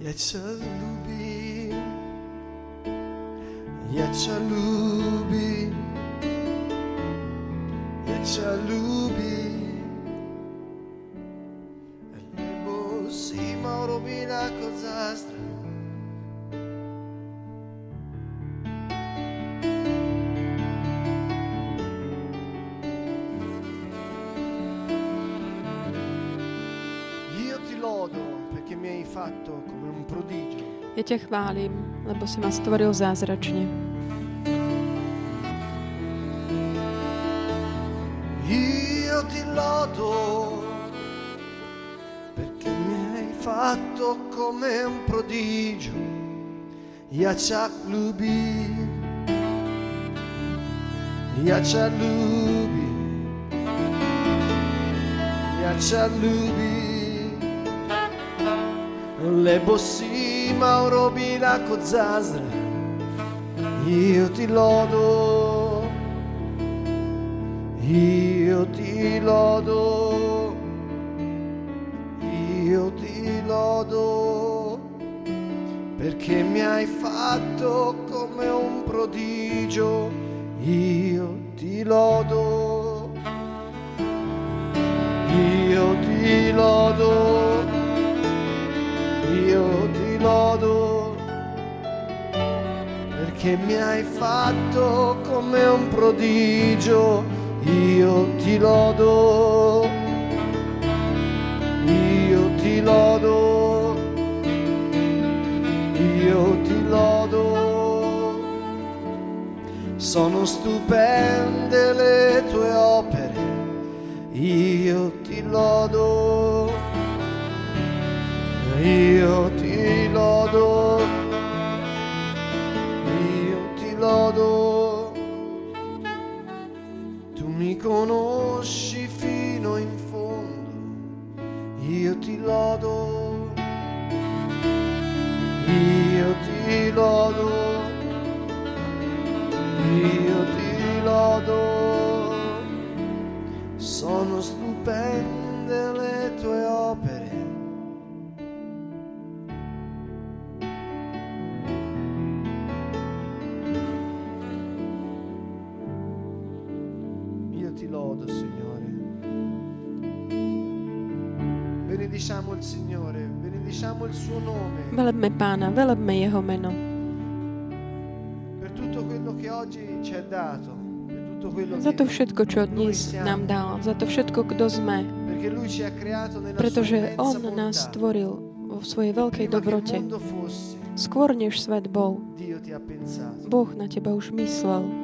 Ja ťa ľúbim, ja ťa ľúbim, ja ťa ľúbim. Ja ťa chválim, lebo si ma stvoril zázračne. Io ti lodo perché mi hai fatto come un prodigio. Yachak lubi, Yachak lubi, Yachak lubi. Lebo si Mauro Bilaco Zazra, io ti lodo, io ti lodo, io ti lodo, perché mi hai fatto come un prodigio, io ti lodo, io ti lodo, io ti lodo, perché mi hai fatto come un prodigio, io ti lodo, io ti lodo, io ti lodo. Sono stupende le tue opere, io ti lodo, Benediciamo il Signore, benediciamo il suo nome Velebme pána, velebme jeho meno. per tutto quello che oggi ci ha dato, Za to všetko, čo dnes nám dal, za to všetko, kto sme, pretože On nás stvoril vo svojej veľkej dobrote. Skôr než svet bol. Boh na teba už myslel.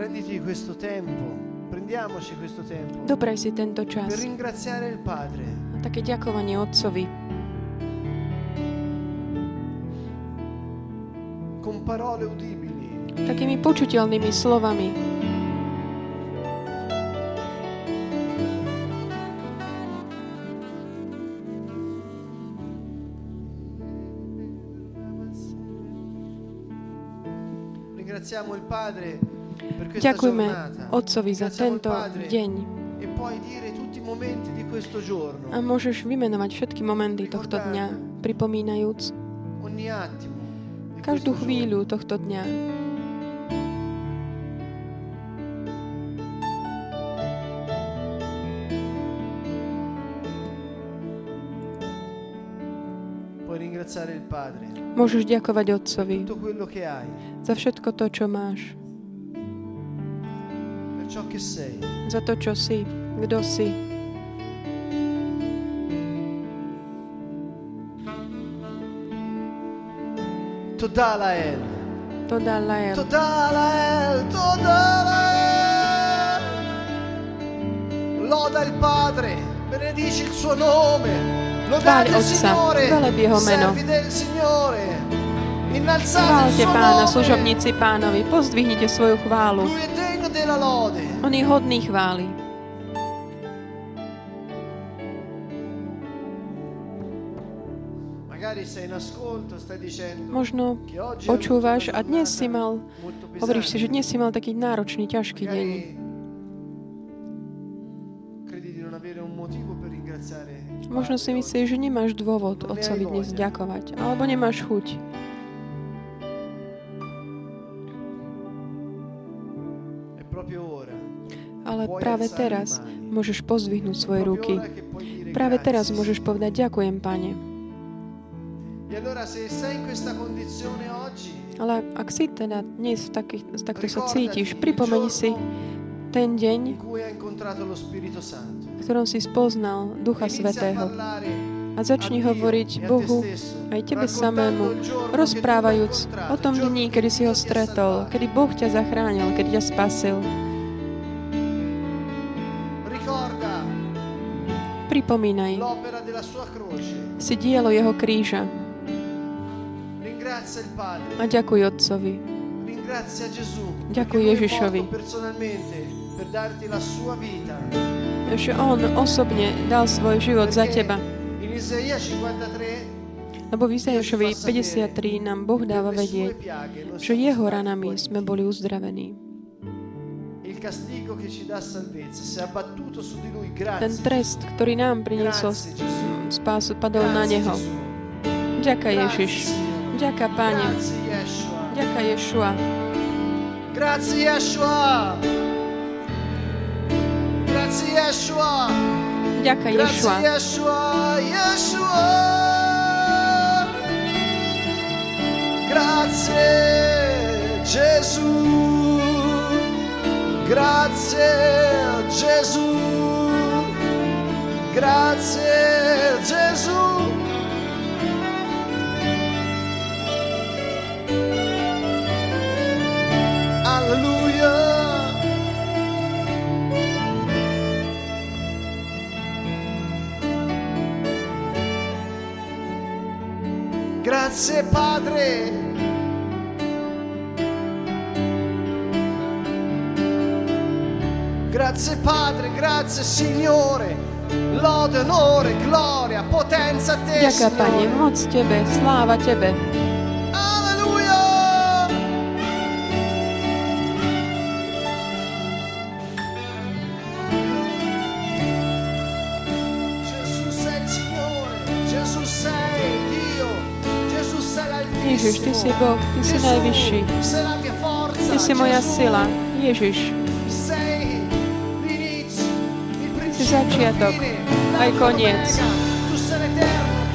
Prenditi questo tempo, prendiamoci questo tempo Dopraj si tento per čas. ringraziare il Padre. A také ďakovanie Otcovi. con parole udibili. Takými počuteľnými slovami. Ringraziamo il Padre per Ďakujme. Otcovi za tento deň. E A môžeš vymenovať všetky momenty tohto dňa, pripomínajúc di každú chvíľu tohto dňa. Môžeš ďakovať Otcovi za všetko to, čo máš, ciò che sei. za to, čo si, kto si. Toda Lael, Toda Lael. Toda Lael, Toda Lael. Loda il Padre, Benedici il suo nome. Lodate il Signore. Servi del Signore. Chválte pána, služobníci pánovi, pozdvihnite svoju chválu. On je hodný chvály. Možno počúvaš a dnes si mal, hovoríš si, že dnes si mal taký náročný, ťažký deň. Možno si myslíš, že nemáš dôvod Otcovi dnes ďakovať, alebo nemáš chuť. práve teraz môžeš pozvihnúť svoje ruky. Práve teraz môžeš povedať ďakujem, Pane. Ale ak si teda dnes taký, takto sa cítiš, pripomeni si ten deň, v ktorom si spoznal Ducha Svetého a začni hovoriť Bohu aj tebe samému, rozprávajúc o tom dni, kedy si ho stretol, kedy Boh ťa zachránil, kedy ťa spasil. Pripomínaj si dielo jeho kríža. A ďakuj Otcovi. Ďakuj Ježišovi. Že On osobne dal svoj život za teba. Lebo v Izajašovi 53 nám Boh dáva vedieť, že jeho ranami sme boli uzdravení. Ten trest, ktorý nám priniesol spásu, padol na Neho. Ďaká Ježiš. Ďaká Pane. Ďaká Ješua. Grazie Yeshua. Grazie Yeshua. Ďaká Grazie Ješua. Yeshua. Yeshua. Grazie Gesù. Grazie Gesù. Grazie Gesù. Alleluia. Grazie Padre. Grazie Padre, grazie Signore. Lode, onore, gloria, potenza a te, Ďaká Pane, Signore. moc Tebe, sláva Tebe. Alleluia. Ježiš, Ty si Boh, Ty si najvyšší. Ty si moja sila. Ježiš, začiatok, aj koniec.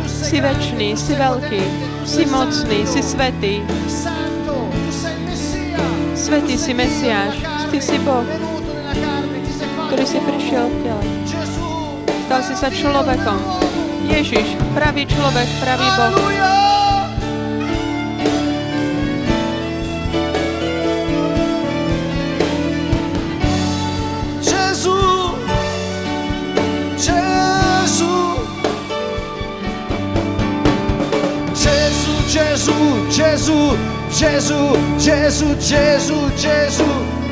Si večný, si veľký, si mocný, si svetý. Svetý si Mesiáš, Ty si Boh, ktorý si prišiel v tele. Stal si sa človekom. Ježiš, pravý človek, pravý Boh. Gesù, Gesù, Gesù, Gesù,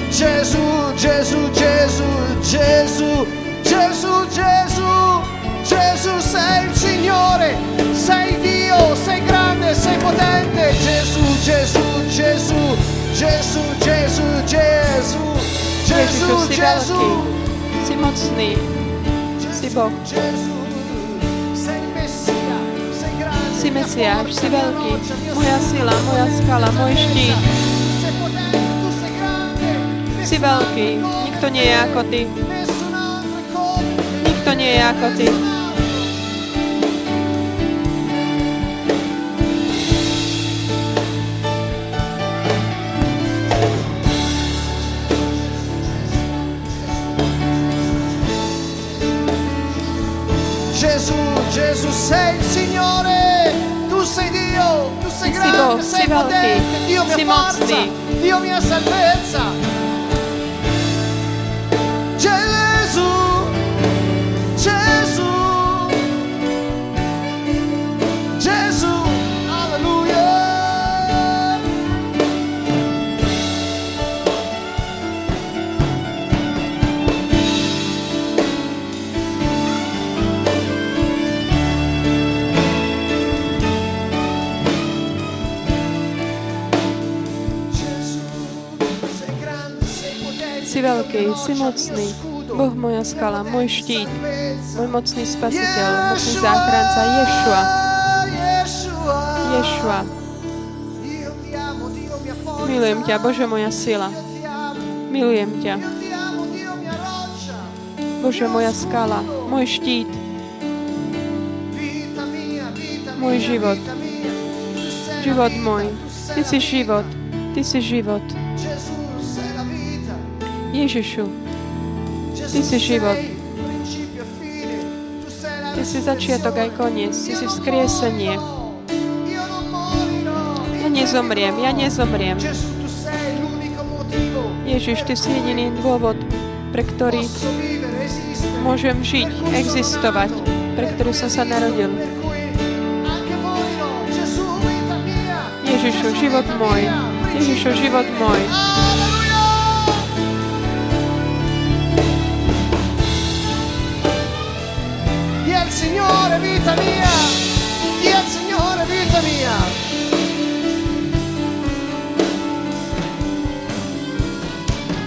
Gesù, Gesù, Gesù, Gesù, Gesù, Gesù, Gesù, sei il Signore, sei Dio, sei grande, sei potente, Gesù, Gesù, Gesù, Gesù, Gesù, Gesù, Gesù, Gesù. veľký, si mocný, si Boh. Mesiáš, si veľký, moja sila, moja skala, môj štít. Si veľký, nikto nie je ako ty. Nikto nie je ako ty. Sei potente, Dio mia forza. Dio mia salvezza. Si mocný. Boh moja skala, môj štít, môj mocný spasiteľ, mocný záchranca, Ješua. Ješua. Milujem ťa, Bože moja sila. Milujem ťa. Bože moja skala, môj štít, môj život. Život môj. Ty si život. Ty si život. Ježišu, Ty si život. Ty si začiatok aj koniec. Ty si vzkriesenie. Ja nezomriem, ja nezomriem. Ježiš, Ty si jediný dôvod, pre ktorý môžem žiť, existovať, pre ktorý som sa narodil. Ježišu, život môj. Ježišu, život môj. Signore vita mia, dia al Signore vita mia.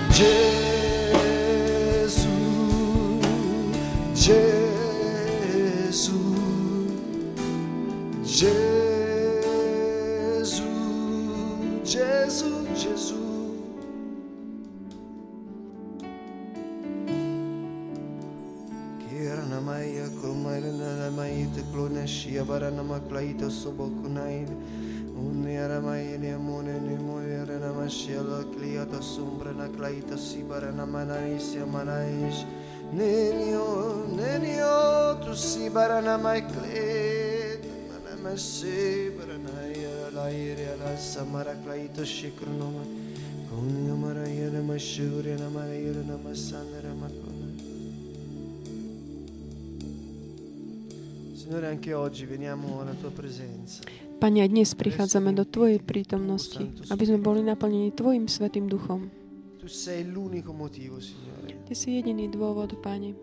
Gesù, Gesù, Gesù, Gesù, Gesù. Shiabara Namaklaito Subokunaid, Uniramaine Mune Nimuyere Namashiela Kliata Sumbra Naklaita Sibara Namanaisia Manaish, Nenio, Nenio to Sibara Namaiklet, Namasibara Naya Lairia Samara Klaito Shikrunoma, Kunyamara Yere Mashuri Namara Yere Namasandra Makla. Signore, anche oggi veniamo alla tua presenza. Pane, dnes prichádzame do Tvojej prítomnosti, aby sme boli naplnení Tvojim Svetým Duchom. Tu sei l'unico motivo, Signore. Ty si jediný dôvod, Pane.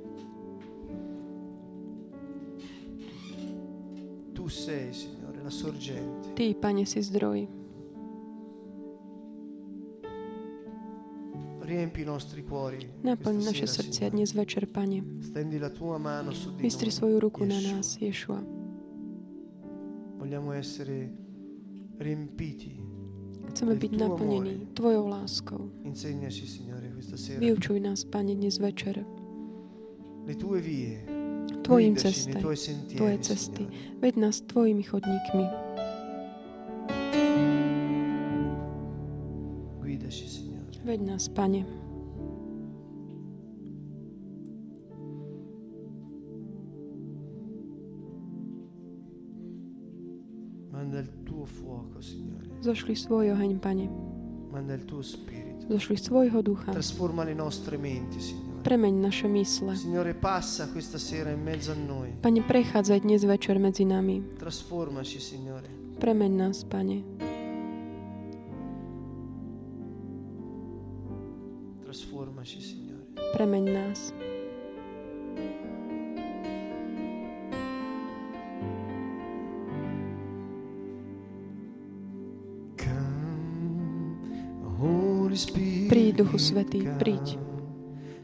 Tu sei, Signore, la sorgente. Ty, Pane, si zdroj. Riempi i nostri cuori. Naplň naše srdcia dnes večer, Pane. Stendi la tua mano su di Vystri svoju ruku na nás, Ješua. Vogliamo essere riempiti. Chceme byť naplnení Tvojou láskou. Vyučuj nás, Pane, dnes večer. Tvojim ceste, Tvoje cesty. Veď nás Tvojimi chodníkmi. Signore. Veď nás, Pane. Manda il tuo fuoco, Signore. Zošli svoj oheň, Pane. Manda il tuo spirito. Zošli svojho ducha. Premeň naše mysle. Signore, passa questa sera in mezzo a noi. Pane, prechádzaj dnes večer medzi nami. Premeň nás, Pane. Premeň nás. Príď, Duchu Svetý, príď.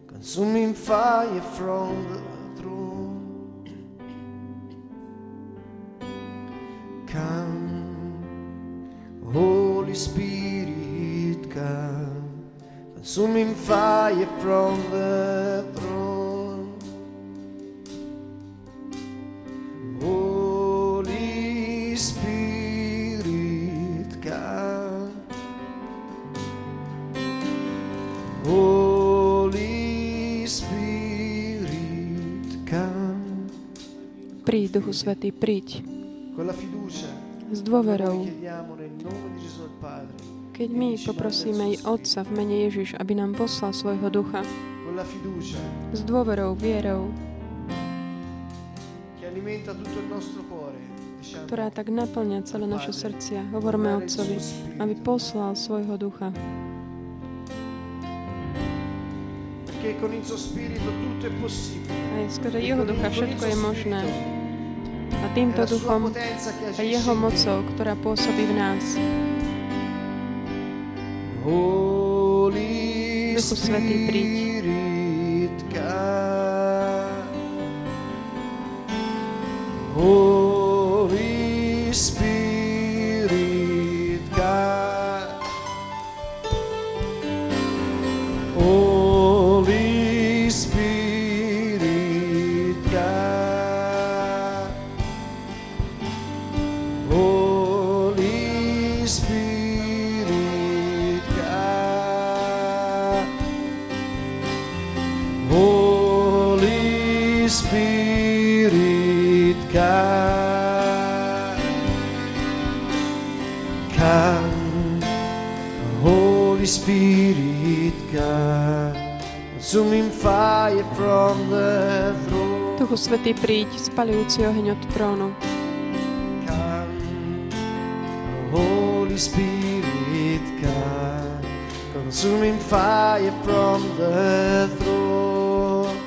Consuming fire from the fire from the throne. Holy Spirit, come. Holy Spirit, come. Príď, Duchu Svetý, príď. S dôverou, keď my poprosíme aj Otca v mene Ježiš, aby nám poslal svojho ducha. S dôverou, vierou, ktorá tak naplňa celé naše srdcia. Hovorme Otcovi, aby poslal svojho ducha. Perché con il suo spirito tutto è possibile. Aj skrze E jeho ducha všetko je možné. A týmto sua duchom a jeho mocou, ktorá pôsobí v nás. Holy Duchu Svetý, príď. Spirit, Svetý, príď, spalujúci oheň od trónu. Holy Spirit, come, consuming fire from the throne.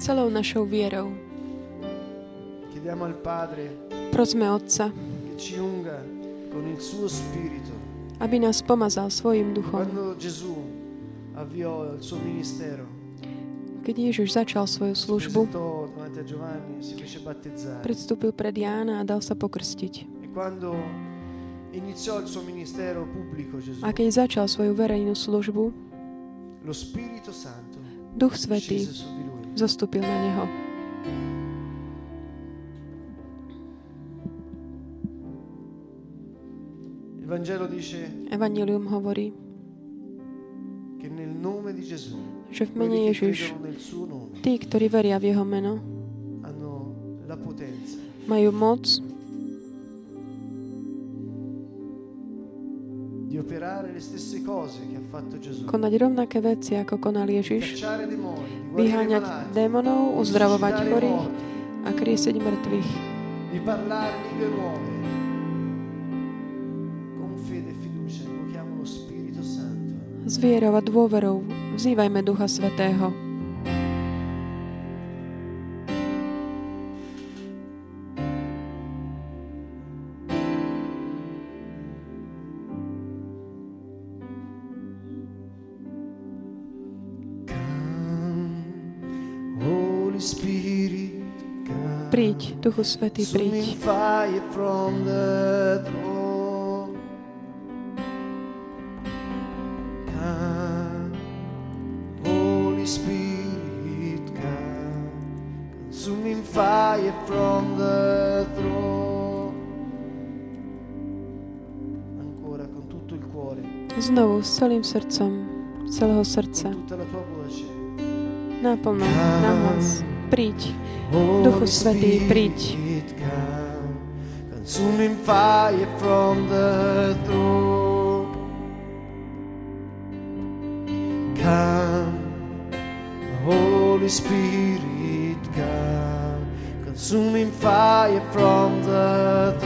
Celou našou vierou chiediamo al Padre prosme Otca, che ci unga con il suo spirito. aby nás pomazal svojim duchom. Quando Gesù avviò il suo ministero, Keď Ježiš začal svoju službu, predstúpil pred Jána a dal sa pokrstiť. E quando iniziò il suo ministero pubblico Gesù, A keď začal svoju verejnú službu, lo Spirito Santo Duch Svetý zostúpil na neho. Evangelium hovorí, že v mene Ježiš tí, ktorí veria v jeho meno, majú moc konať rovnaké veci, ako konal Ježiš, vyháňať démonov, uzdravovať chorých a kriesať mŕtvych. e Santo. S vierou a dôverou vzývajme Ducha Svetého. Duchu Svetý, príď. Consuming fire from the throne. Ancora con tutto il cuore, Znovu, s celým srdcom, celého srdca, naplno, nahlas. Príď, Duchu Svetý, príď. Consuming fire from the throne. Come, Holy Spirit, come, consuming fire from the throne.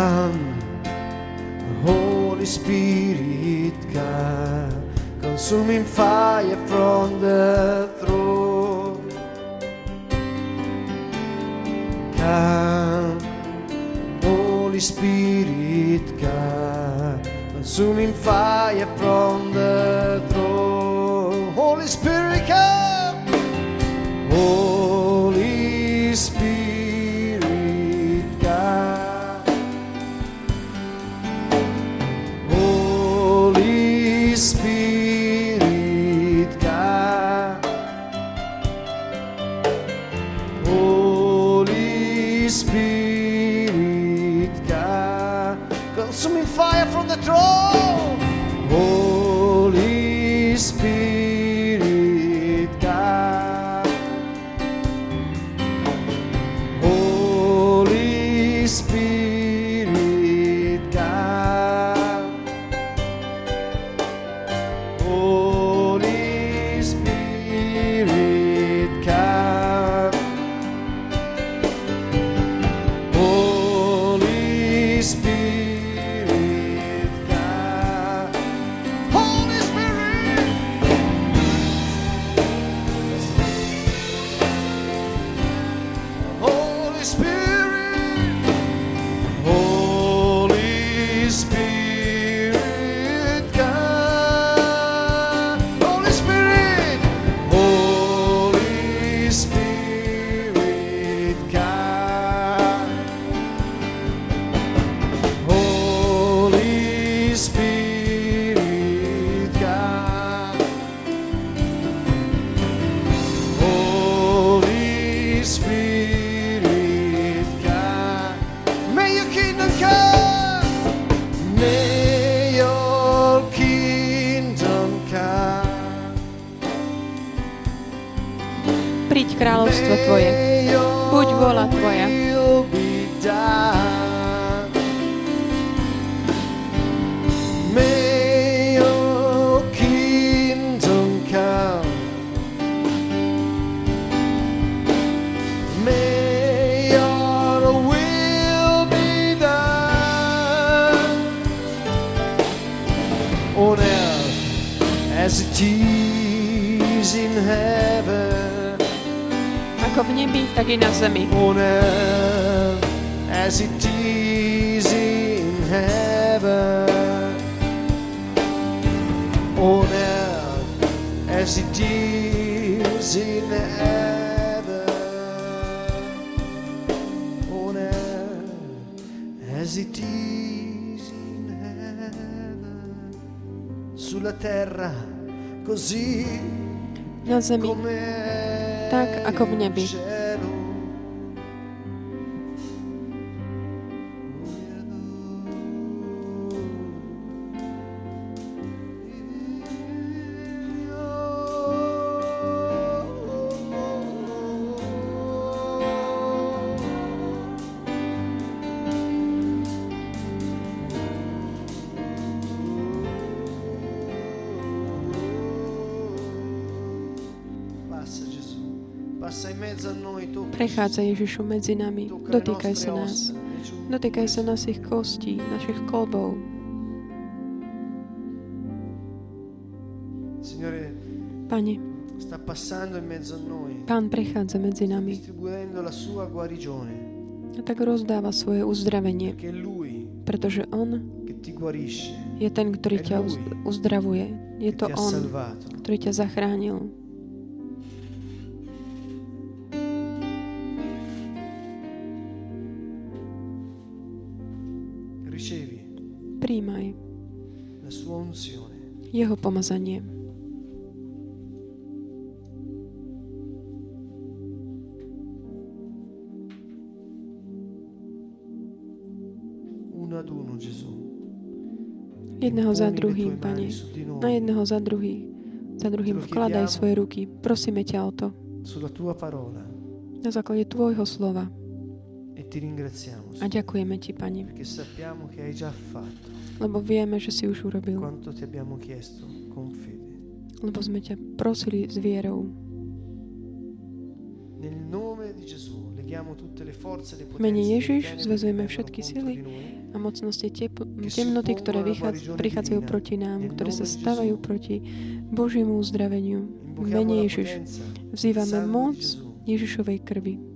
Come, Holy Spirit, come, consuming fire from the throne. Come, Holy Spirit, come, consuming fire from the throne. Príď kráľovstvo earth as it is in heaven. On earth as it is in heaven. On earth as it is in heaven. Sulla terra così Na zemi, tak ako v nebi. Tocca Prechádza Ježišu medzi nami. Dotýkaj sa nás. Dotýkaj sa našich kostí, našich kolbov. Pane, Pán prechádza medzi nami a tak rozdáva svoje uzdravenie, pretože On je ten, ktorý ťa uz- uzdravuje. Je to On, ktorý ťa zachránil. Jeho pomazanie. Jedného za druhým, Pane. Na jedného za druhý. Za druhým vkladaj svoje ruky. Prosíme ťa o to. Na základe Tvojho slova. E ti ringraziamo, A ďakujeme Ti, Pane. perché sappiamo che hai già fatto Lebo vieme, že si už urobil. quanto ti abbiamo chiesto con fede. lebo sme ťa prosili s vierou. V mene Ježiš che všetky sily a mocnosti tep- temnoty, ktoré vychádz- prichádzajú proti nám, ktoré sa stavajú proti Božiemu uzdraveniu. V mene Ježiš vzývame moc. Ježišovej krvi.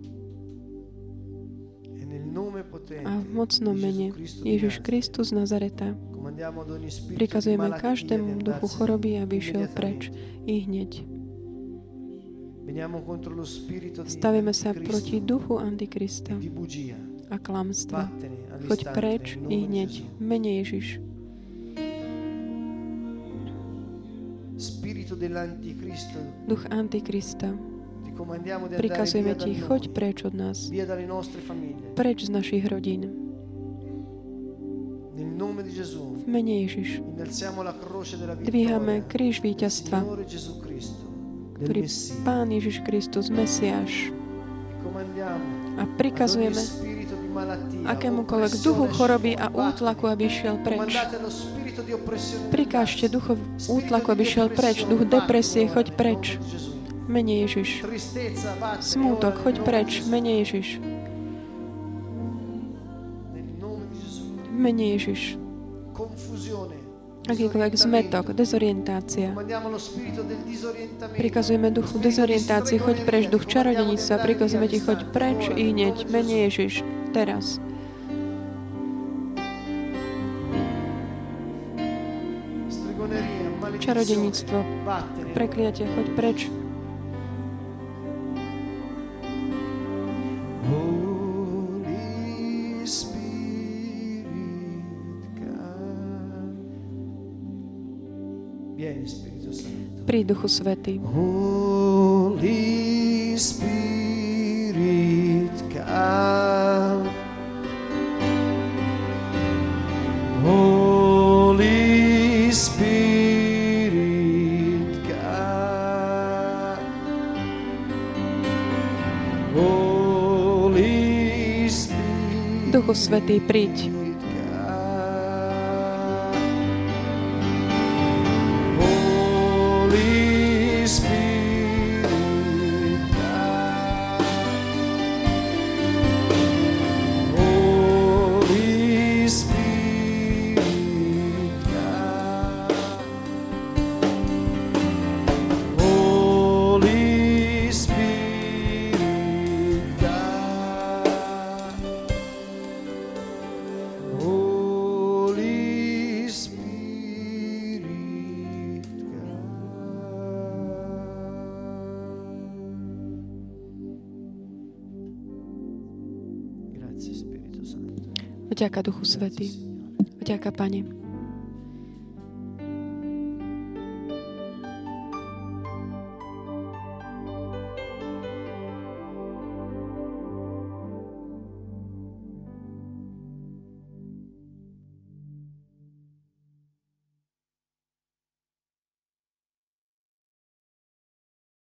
A v mocnom mene Ježiš Kristus Nazareta prikazujeme každému duchu choroby, aby šiel preč i hneď. Stavíme sa proti duchu Antikrista a klamstva. Choď preč i hneď. Mene Ježiš. Duch Antikrista. Prikazujeme ti, choď preč od nás. Preč z našich rodín. V mene Ježiš. Dvíhame kríž víťazstva, ktorý. Pán Ježiš Kristus, Mesiáš. A prikazujeme akémukoľvek duchu choroby a útlaku, aby šiel preč. Prikážte Spirito útlaku, aby šiel preč. Duch depresie, choď preč. Nome di Gesù. V mene Ježiš. Smútok, choď preč. di V Gesù. mene Ježiš. Nel nome di Gesù. V mene Ježiš. Akýkoľvek zmetok, dezorientácia. Prikazujeme duchu dezorientácie, choď preč, duch čarodenictva, prikazujeme ti, choď preč i hneď, mene Ježiš, teraz. Čarodenictvo, prekliatie, choď preč. Pri duchu Svety. Holy Spirit, come. Holy Spirit, come. Holy Spirit, Duchu Svetý, príď. Vďaka Duchu. Signore. Vďaka, Pane.